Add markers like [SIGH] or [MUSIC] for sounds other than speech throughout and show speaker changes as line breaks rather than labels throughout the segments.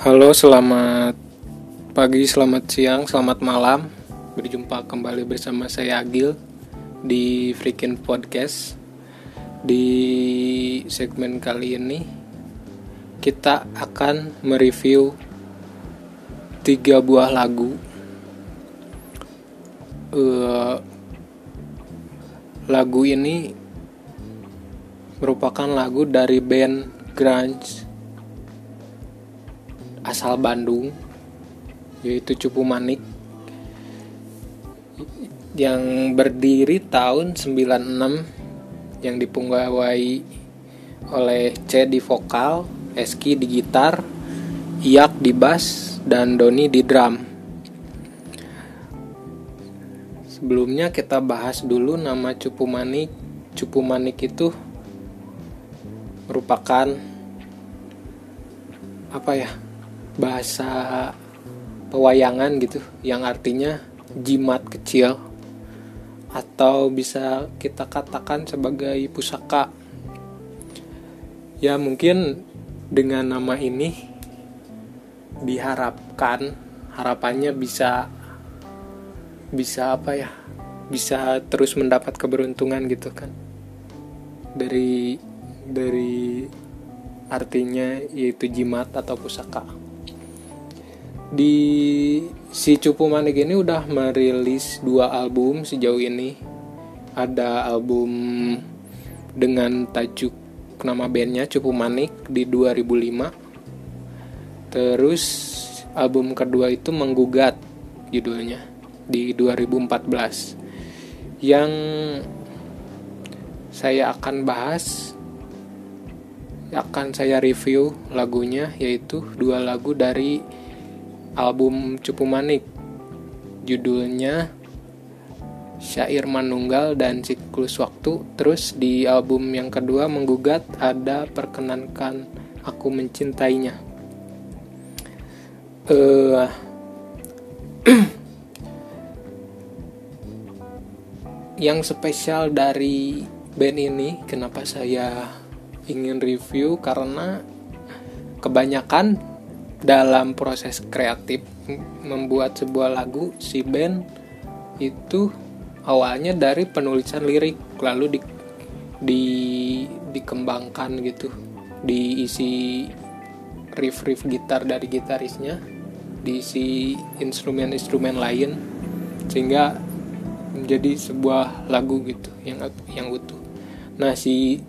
Halo, selamat pagi, selamat siang, selamat malam. Berjumpa kembali bersama saya Agil di Freaking Podcast. Di segmen kali ini kita akan mereview tiga buah lagu. Uh, lagu ini merupakan lagu dari band grunge asal Bandung yaitu Cupu Manik yang berdiri tahun 96 yang dipunggawai oleh C di vokal, Eski di gitar, Iyak di bass, dan Doni di drum. Sebelumnya kita bahas dulu nama Cupu Manik. Cupu Manik itu merupakan apa ya? Bahasa pewayangan gitu yang artinya jimat kecil atau bisa kita katakan sebagai pusaka. Ya mungkin dengan nama ini diharapkan harapannya bisa bisa apa ya bisa terus mendapat keberuntungan gitu kan. Dari dari artinya yaitu jimat atau pusaka di si Cupu Manik ini udah merilis dua album sejauh ini. Ada album dengan tajuk nama bandnya Cupu Manik di 2005 terus album kedua itu menggugat judulnya di 2014 yang saya akan bahas akan saya review lagunya yaitu dua lagu dari album Cupu Manik. Judulnya Syair Manunggal dan Siklus Waktu. Terus di album yang kedua menggugat ada Perkenankan Aku Mencintainya. Uh, [CLEARS THROAT] yang spesial dari band ini kenapa saya ingin review? Karena kebanyakan dalam proses kreatif membuat sebuah lagu si band itu awalnya dari penulisan lirik lalu di, di dikembangkan gitu diisi riff-riff gitar dari gitarisnya diisi instrumen-instrumen lain sehingga menjadi sebuah lagu gitu yang yang utuh. Nah si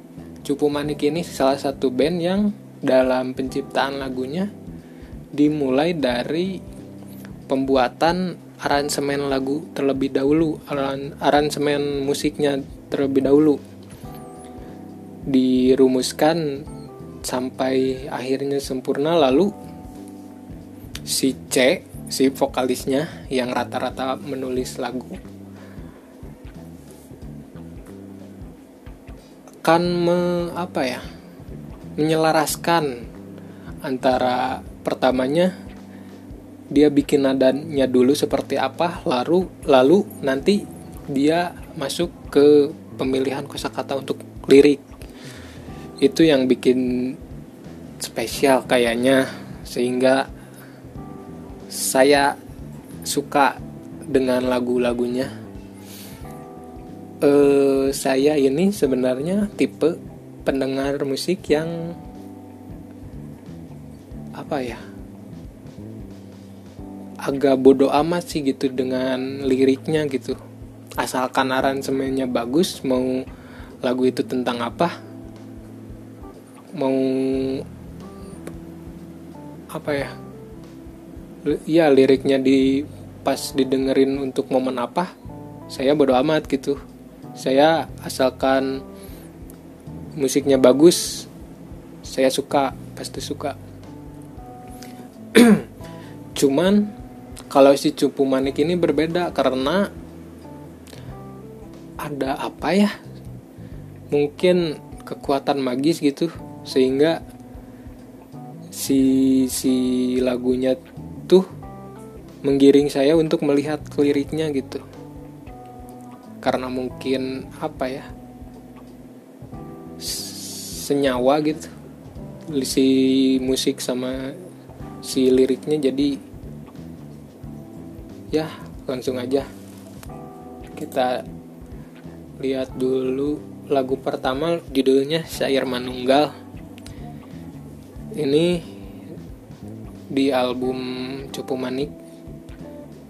Cupu Manik ini salah satu band yang dalam penciptaan lagunya dimulai dari pembuatan aransemen lagu terlebih dahulu aransemen musiknya terlebih dahulu. Dirumuskan sampai akhirnya sempurna lalu si C si vokalisnya yang rata-rata menulis lagu akan me, apa ya menyelaraskan antara pertamanya dia bikin nadanya dulu seperti apa lalu lalu nanti dia masuk ke pemilihan kosakata untuk lirik. Itu yang bikin spesial kayaknya sehingga saya suka dengan lagu-lagunya. Eh saya ini sebenarnya tipe pendengar musik yang apa ya? Agak bodoh amat sih gitu dengan liriknya gitu. Asalkan aransemennya bagus mau lagu itu tentang apa? Mau apa ya? Ya liriknya di pas didengerin untuk momen apa? Saya bodoh amat gitu. Saya asalkan musiknya bagus saya suka pasti suka [CLEARS THROAT] cuman kalau si cupu manik ini berbeda karena ada apa ya? Mungkin kekuatan magis gitu sehingga si si lagunya tuh menggiring saya untuk melihat liriknya gitu. Karena mungkin apa ya? Senyawa gitu si musik sama si liriknya jadi ya langsung aja. Kita lihat dulu lagu pertama judulnya Syair Manunggal. Ini di album Cupu Manik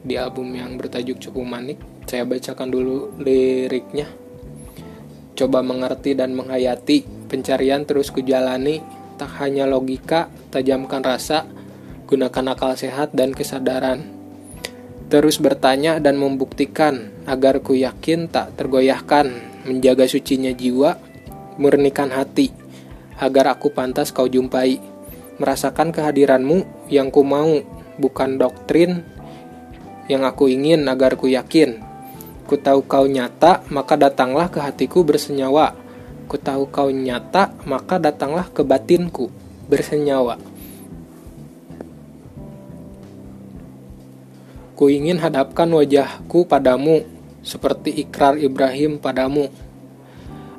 di album yang bertajuk Cupu Manik. Saya bacakan dulu liriknya. Coba mengerti dan menghayati. Pencarian terus kujalani. Tak hanya logika tajamkan rasa gunakan akal sehat dan kesadaran terus bertanya dan membuktikan agar ku yakin tak tergoyahkan menjaga sucinya jiwa murnikan hati agar aku pantas kau jumpai merasakan kehadiranmu yang ku mau, bukan doktrin yang aku ingin agar ku yakin. Ku tahu kau nyata, maka datanglah ke hatiku bersenyawa. Ku tahu kau nyata, maka datanglah ke batinku bersenyawa. Ku ingin hadapkan wajahku padamu, seperti ikrar Ibrahim padamu.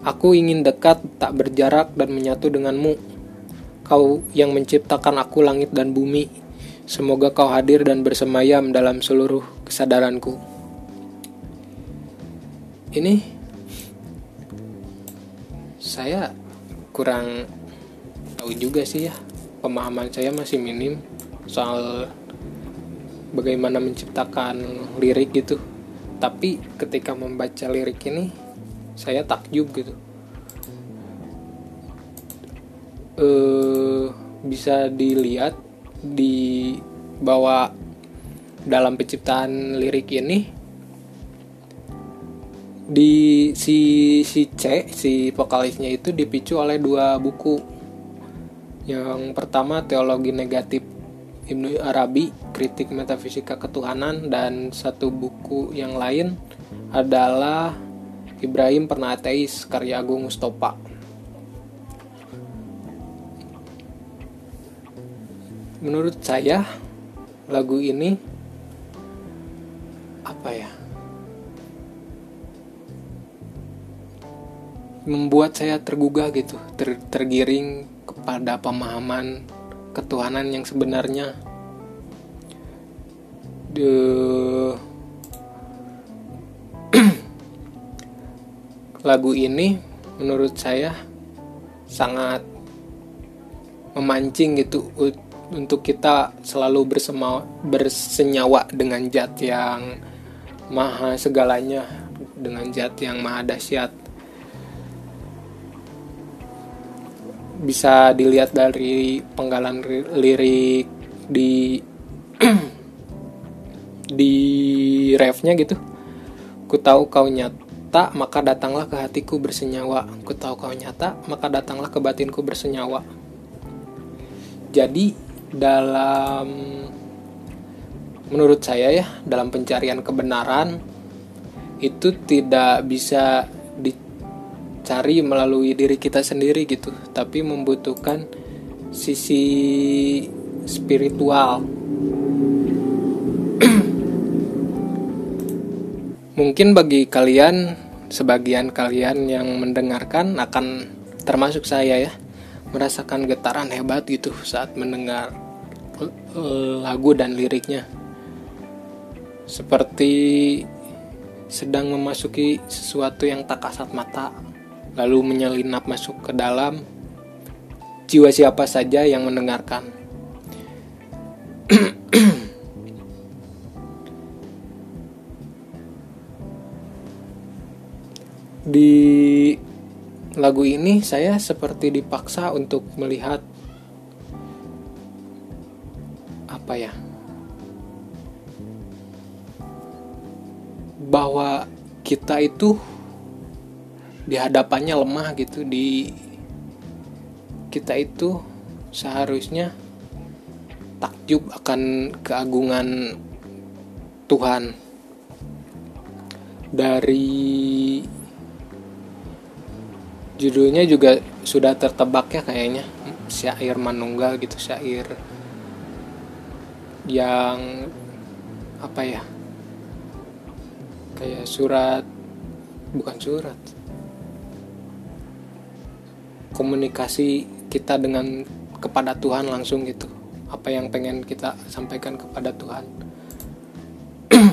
Aku ingin dekat, tak berjarak, dan menyatu denganmu Kau yang menciptakan aku langit dan bumi, semoga kau hadir dan bersemayam dalam seluruh kesadaranku. Ini saya kurang tahu juga sih ya, pemahaman saya masih minim soal bagaimana menciptakan lirik gitu. Tapi ketika membaca lirik ini, saya takjub gitu eh, bisa dilihat di bahwa dalam penciptaan lirik ini di si si C si vokalisnya itu dipicu oleh dua buku yang pertama teologi negatif Ibnu Arabi kritik metafisika ketuhanan dan satu buku yang lain adalah Ibrahim pernah ateis karya Agung Mustopa. Menurut saya lagu ini apa ya? Membuat saya tergugah gitu ter, tergiring kepada pemahaman ketuhanan yang sebenarnya de [CLEARS THROAT] lagu ini menurut saya sangat memancing gitu untuk kita selalu bersema, bersenyawa dengan zat yang maha segalanya dengan zat yang maha dahsyat. Bisa dilihat dari penggalan lirik di [CLEARS THROAT] di refnya gitu. Ku tahu kau nyata maka datanglah ke hatiku bersenyawa. Ku tahu kau nyata maka datanglah ke batinku bersenyawa. Jadi dalam menurut saya ya dalam pencarian kebenaran itu tidak bisa dicari melalui diri kita sendiri gitu tapi membutuhkan sisi spiritual mungkin bagi kalian sebagian kalian yang mendengarkan akan termasuk saya ya merasakan getaran hebat gitu saat mendengar lagu dan liriknya. Seperti sedang memasuki sesuatu yang tak kasat mata lalu menyelinap masuk ke dalam jiwa siapa saja yang mendengarkan [CLEARS THROAT] di lagu ini saya seperti dipaksa untuk melihat apa ya? Bahwa kita itu di hadapannya lemah gitu di kita itu seharusnya takjub akan keagungan Tuhan. Dari judulnya juga sudah tertebak ya kayaknya. Syair manunggal gitu syair yang apa ya? Kayak surat bukan surat. Komunikasi kita dengan kepada Tuhan langsung gitu. Apa yang pengen kita sampaikan kepada Tuhan. [CLEARS THROAT]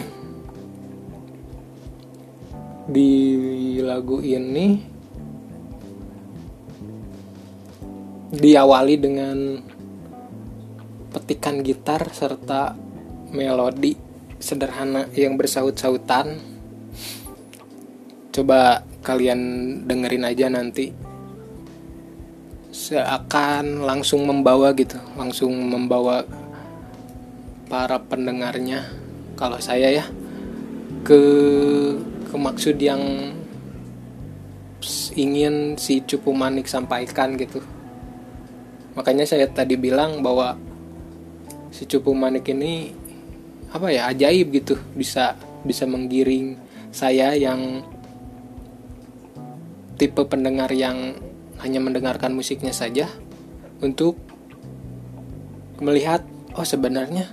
Di lagu ini diawali dengan petikan gitar serta melodi sederhana yang bersaut-sautan. Coba kalian dengerin aja nanti. Seakan langsung membawa gitu langsung membawa para pendengarnya kalau saya ya ke ke maksud yang ingin si Cupu Manik sampaikan gitu makanya saya tadi bilang bahwa si Cupu Manik ini apa ya ajaib gitu. Bisa bisa menggiring saya yang tipe pendengar yang hanya mendengarkan musiknya saja untuk melihat oh sebenarnya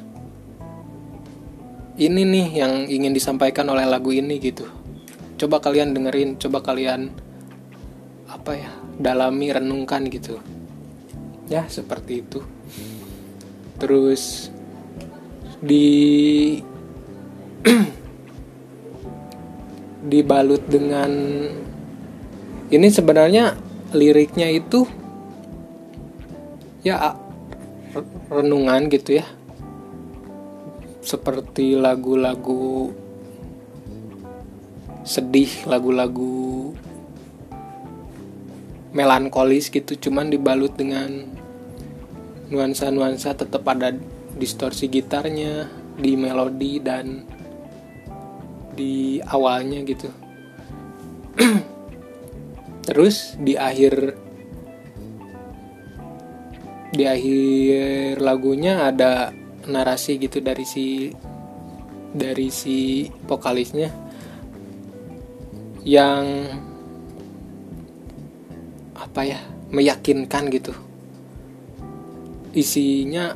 ini nih yang ingin disampaikan oleh lagu ini gitu. Coba kalian dengerin coba kalian apa ya dalami renungkan gitu ya seperti itu. Terus di [CLEARS THROAT] dibalut dengan ini sebenarnya liriknya itu ya renungan gitu ya. Seperti lagu-lagu sedih lagu-lagu melankolis gitu cuman dibalut dengan nuansa-nuansa tetap ada distorsi gitarnya di melodi dan di awalnya gitu. [CLEARS THROAT] Terus di akhir di akhir lagunya ada narasi gitu dari si dari si vokalisnya yang apa ya meyakinkan gitu isinya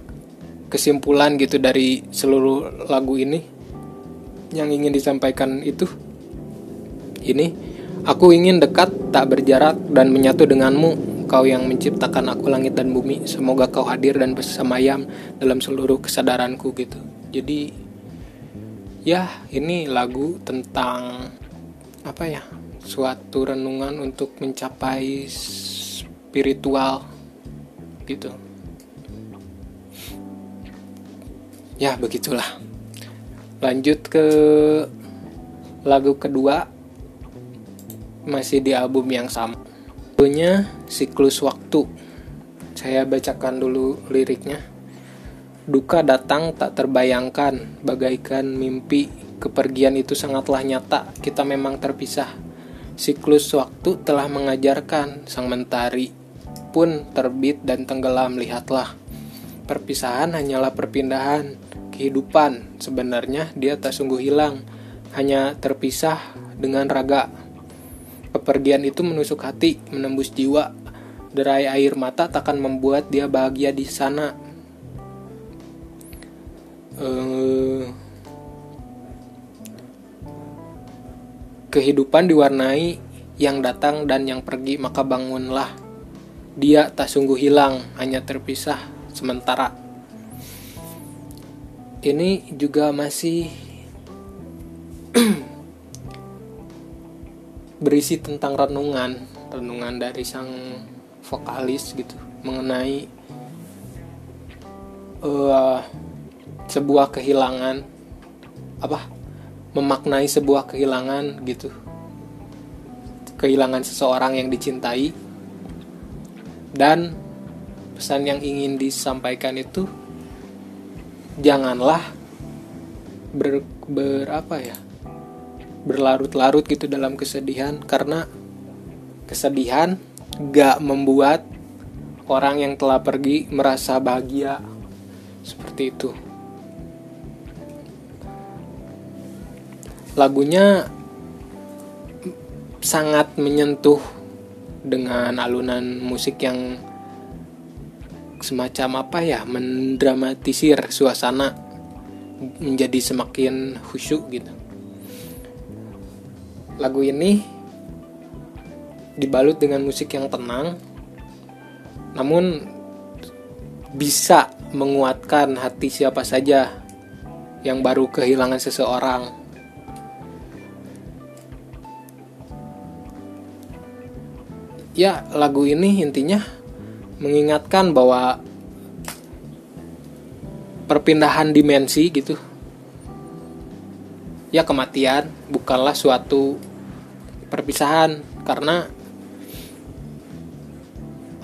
kesimpulan gitu dari seluruh lagu ini yang ingin disampaikan itu ini Aku ingin dekat, tak berjarak, dan menyatu denganmu, kau yang menciptakan aku langit dan bumi. Semoga kau hadir dan bersemayam dalam seluruh kesadaranku gitu. Jadi, ya ini lagu tentang apa ya? Suatu renungan untuk mencapai spiritual gitu. Ya, begitulah. Lanjut ke lagu kedua masih di album yang sama. Lagunya Siklus Waktu. Saya bacakan dulu liriknya. Duka datang tak terbayangkan, bagaikan mimpi. Kepergian itu sangatlah nyata, kita memang terpisah. Siklus waktu telah mengajarkan sang mentari pun terbit dan tenggelam, lihatlah. Perpisahan hanyalah perpindahan, kehidupan sebenarnya dia tak sungguh hilang, hanya terpisah dengan raga Kepergian itu menusuk hati, menembus jiwa. Derai air mata takkan membuat dia bahagia di sana. Uh, kehidupan diwarnai yang datang dan yang pergi, maka bangunlah. Dia tak sungguh hilang, hanya terpisah sementara. Ini juga masih [CLEARS THROAT] berisi tentang renungan renungan dari sang vokalis gitu mengenai uh, sebuah kehilangan apa memaknai sebuah kehilangan gitu. Kehilangan seseorang yang dicintai. Dan pesan yang ingin disampaikan itu janganlah ber, ber apa ya berlarut-larut gitu dalam kesedihan. Karena kesedihan gak membuat orang yang telah pergi merasa bahagia. Seperti itu lagunya sangat menyentuh dengan alunan musik yang semacam apa ya mendramatisir suasana menjadi semakin khusyuk gitu lagu ini dibalut dengan musik yang tenang namun bisa menguatkan hati siapa saja yang baru kehilangan seseorang. Ya, lagu ini intinya mengingatkan bahwa perpindahan dimensi gitu. Ya, kematian bukanlah suatu perpisahan karena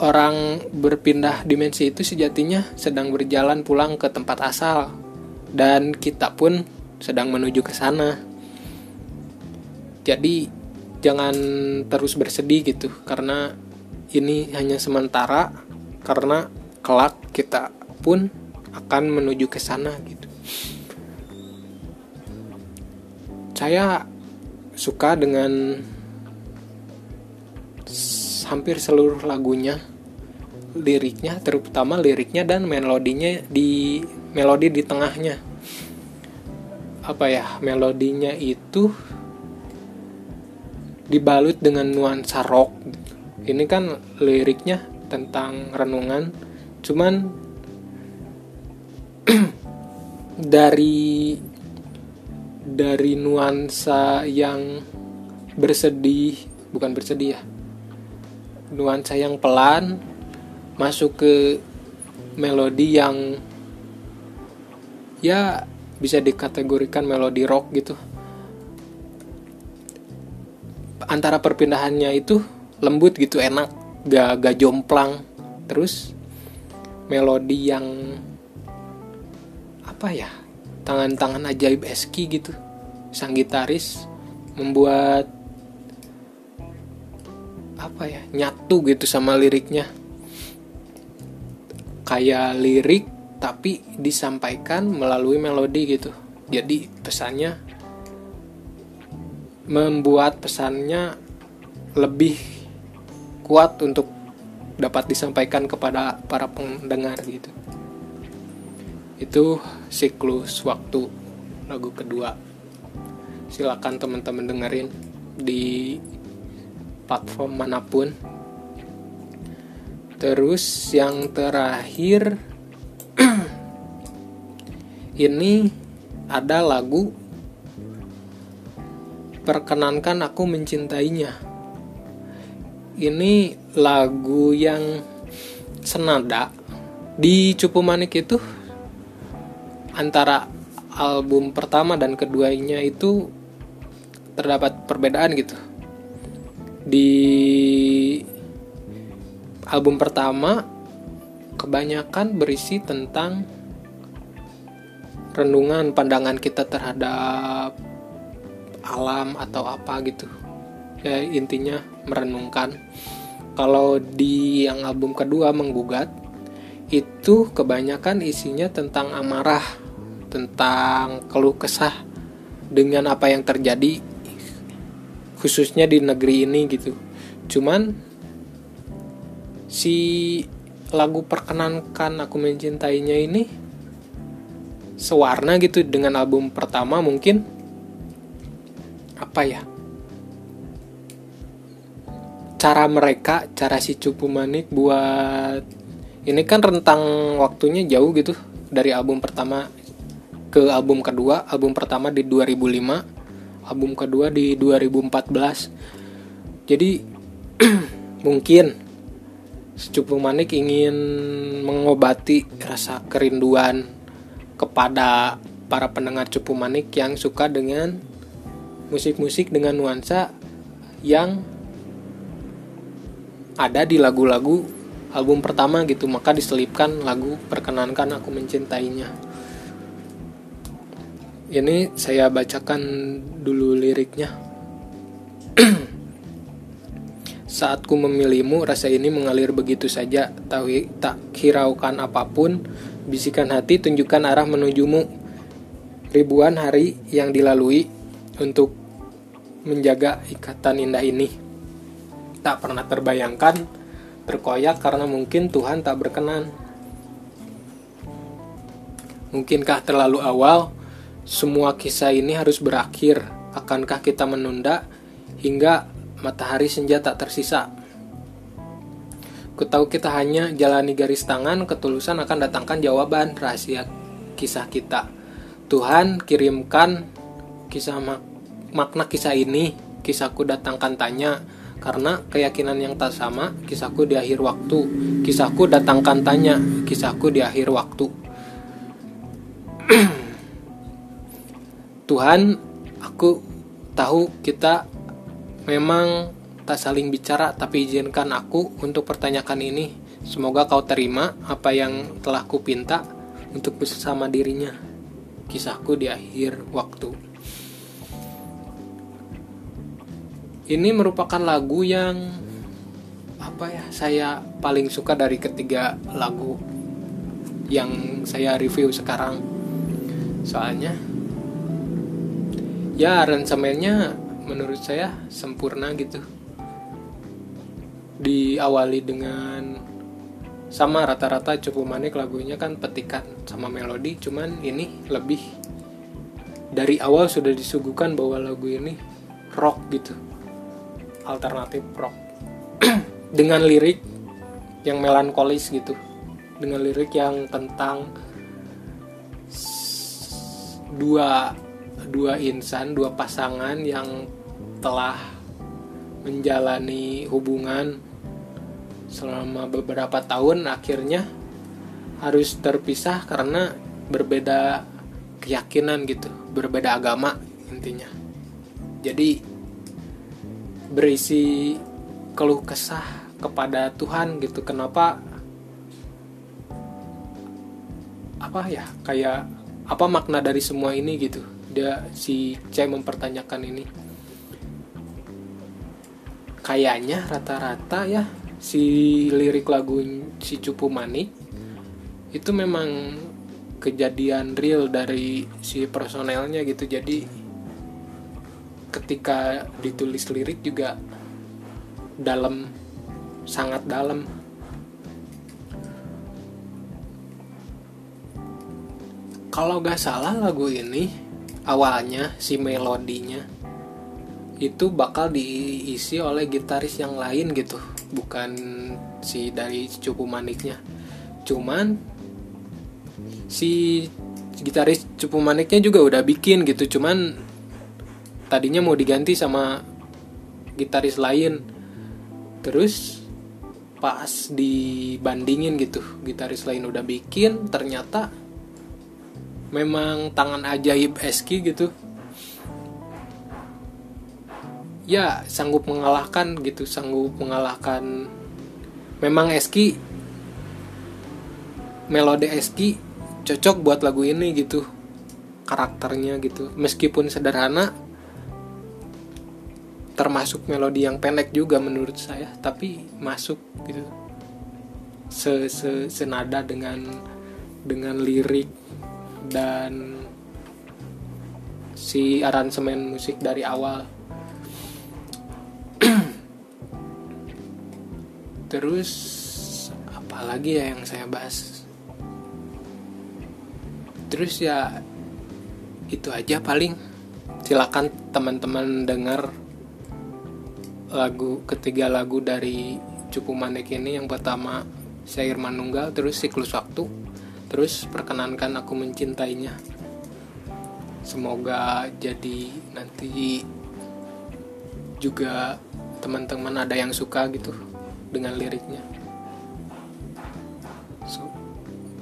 orang berpindah dimensi itu sejatinya sedang berjalan pulang ke tempat asal dan kita pun sedang menuju ke sana. Jadi jangan terus bersedih gitu karena ini hanya sementara karena kelak kita pun akan menuju ke sana gitu. Saya suka dengan hampir seluruh lagunya liriknya terutama liriknya dan melodinya di melodi di tengahnya apa ya melodinya itu dibalut dengan nuansa rock. Ini kan liriknya tentang renungan. Cuman [CLEARS THROAT] dari dari nuansa yang bersedih bukan bersedih ya nuansa yang pelan masuk ke melodi yang ya bisa dikategorikan melodi rock gitu antara perpindahannya itu lembut gitu enak gak gak jomplang. Terus melodi yang apa ya tangan-tangan ajaib eski gitu sang gitaris membuat apa ya nyatu gitu sama liriknya. Kayak lirik tapi disampaikan melalui melodi gitu. Jadi pesannya membuat pesannya lebih kuat untuk dapat disampaikan kepada para pendengar gitu. Itu siklus waktu lagu kedua. Silakan teman-teman dengerin di platform mana pun. Terus yang terakhir [CLEARS THROAT] ini ada lagu perkenankan aku mencintainya. Ini lagu yang senada di Cupu Manik itu antara album pertama dan keduanya itu terdapat perbedaan gitu. Di album pertama kebanyakan berisi tentang renungan pandangan kita terhadap alam atau apa gitu. Ya intinya merenungkan. Kalau di yang album kedua menggugat itu kebanyakan isinya tentang amarah tentang keluh kesah dengan apa yang terjadi khususnya di negeri ini gitu. Cuman si lagu perkenankan aku mencintainya ini sewarna gitu dengan album pertama mungkin apa ya? Cara mereka cara si Cupu Manik buat ini kan rentang waktunya jauh gitu. Dari album pertama ke album kedua. Album pertama di 2005 album kedua di 2014 jadi [CLEARS THROAT] mungkin Cupu Manik ingin mengobati rasa kerinduan kepada para pendengar Cupu Manik yang suka dengan musik-musik dengan nuansa yang ada di lagu-lagu album pertama gitu. Maka diselipkan lagu perkenankan aku mencintainya. Ini saya bacakan dulu liriknya. [CLEARS THROAT] Saatku memilihmu rasa ini mengalir begitu saja. Tahu tak hiraukan apa pun. Bisikan hati tunjukkan arah menujumu. Ribuan hari yang dilalui untuk menjaga ikatan indah ini tak pernah terbayangkan terkoyak karena mungkin Tuhan tak berkenan. Mungkinkah terlalu awal semua kisah ini harus berakhir? Akankah kita menunda hingga matahari senja tak tersisa? Ku tahu kita hanya jalani garis tangan, ketulusan akan datangkan jawaban rahasia kisah kita. Tuhan kirimkan kisah mak makna kisah ini, kisahku datangkan tanya, karena keyakinan yang tak sama, kisahku di akhir waktu. Kisahku datangkan tanya, kisahku di akhir waktu. [CLEARS THROAT] Tuhan, aku tahu kita memang tak saling bicara, tapi izinkan aku untuk pertanyakan ini. Semoga kau terima apa yang telah kupinta untuk bersama dirinya. Kisahku di akhir waktu. Ini merupakan lagu yang apa ya saya paling suka dari ketiga lagu yang saya review sekarang. Soalnya ya aransemennya menurut saya sempurna gitu. Diawali dengan sama rata-rata cukup manik lagunya kan petikan sama melodi. Cuman ini lebih dari awal sudah disuguhkan bahwa lagu ini rock gitu alternatif rock [CLEARS THROAT] dengan lirik yang melankolis gitu dengan lirik yang tentang dua dua insan dua pasangan yang telah menjalani hubungan selama beberapa tahun akhirnya harus terpisah karena berbeda keyakinan gitu, berbeda agama intinya. Jadi berisi keluh kesah kepada Tuhan gitu. Kenapa? Apa ya? Kayak apa makna dari semua ini gitu? Dia si C mempertanyakan ini. Kayaknya rata-rata ya si lirik lagu si cupu manik itu memang kejadian real dari si personelnya gitu. Jadi ketika ditulis lirik juga dalam sangat dalam. Kalau gak salah lagu ini awalnya si melodinya itu bakal diisi oleh gitaris yang lain gitu. Bukan si dari cupu maniknya. Cuman si gitaris cupu maniknya juga udah bikin gitu. Cuman tadinya mau diganti sama gitaris lain. Terus pas dibandingin gitu gitaris lain udah bikin ternyata memang tangan ajaib Eski gitu. Ya sanggup mengalahkan gitu sanggup mengalahkan. Memang Eski melodi Eski cocok buat lagu ini gitu karakternya gitu. Meskipun sederhana termasuk melodi yang pendek juga menurut saya tapi masuk gitu. Se, -se senada dengan dengan lirik dan si aransemen musik dari awal. [CLEARS THROAT] Terus apalagi ya yang saya bahas? Terus ya itu aja paling. Silakan teman-teman dengar lagu ketiga lagu dari Cupu Manik ini. Yang pertama Syair Manunggal terus siklus waktu. Terus perkenankan aku mencintainya. Semoga jadi nanti juga teman-teman ada yang suka gitu dengan liriknya.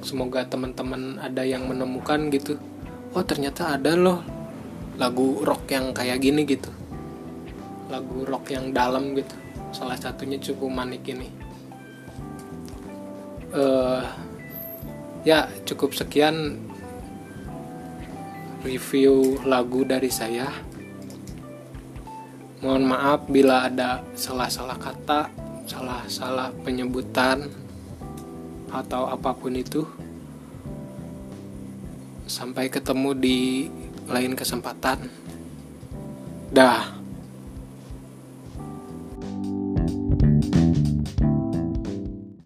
Semoga teman-teman ada yang menemukan gitu oh ternyata ada loh lagu rock yang kayak gini gitu lagu rock yang dalam gitu. Salah satunya cukup manik ini. Uh, ya cukup sekian review lagu dari saya. Mohon maaf bila ada salah-salah kata salah-salah penyebutan atau apa pun itu. Sampai ketemu di lain kesempatan. Dah